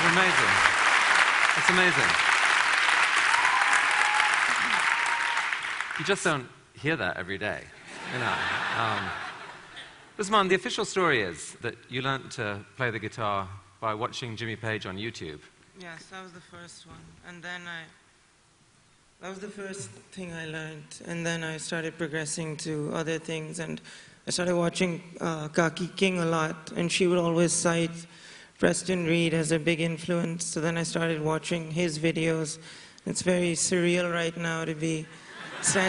Are amazing. It's amazing. You just don't hear that every day, you know. Um, Usman, the official story is that you learned to play the guitar by watching Jimmy Page on YouTube. Yes, that was the first one. And then I. That was the first thing I learned. And then I started progressing to other things. And I started watching uh, Kaki King a lot. And she would always cite Preston Reed has a big influence. So then I started watching his videos. It's very surreal right now to be.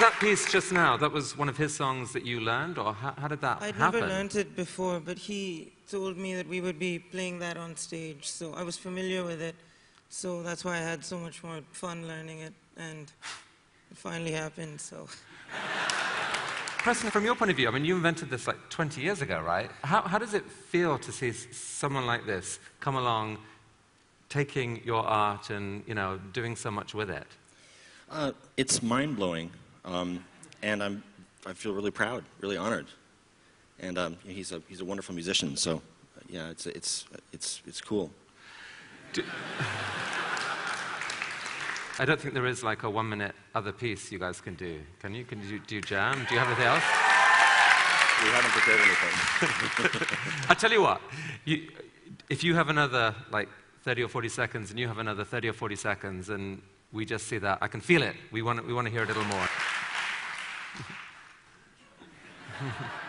That piece just now, that was one of his songs that you learned, or how, how did that I'd happen? never learned it before, but he told me that we would be playing that on stage, so I was familiar with it. So that's why I had so much more fun learning it, and it finally happened. So Preston, from your point of view, I mean, you invented this like 20 years ago, right? How, how does it feel to see someone like this come along, taking your art and, you know, doing so much with it? Uh, it's mind blowing, um, and I'm, I feel really proud, really honored. And um, he's, a, he's a wonderful musician, so yeah, it's, it's, it's, it's cool. I don't think there is like a one minute other piece you guys can do. Can you? Can you do jam? Do you have anything else? We haven't prepared anything. I tell you what, you, if you have another like 30 or 40 seconds and you have another 30 or 40 seconds and we just see that, I can feel it. We want, we want to hear a little more.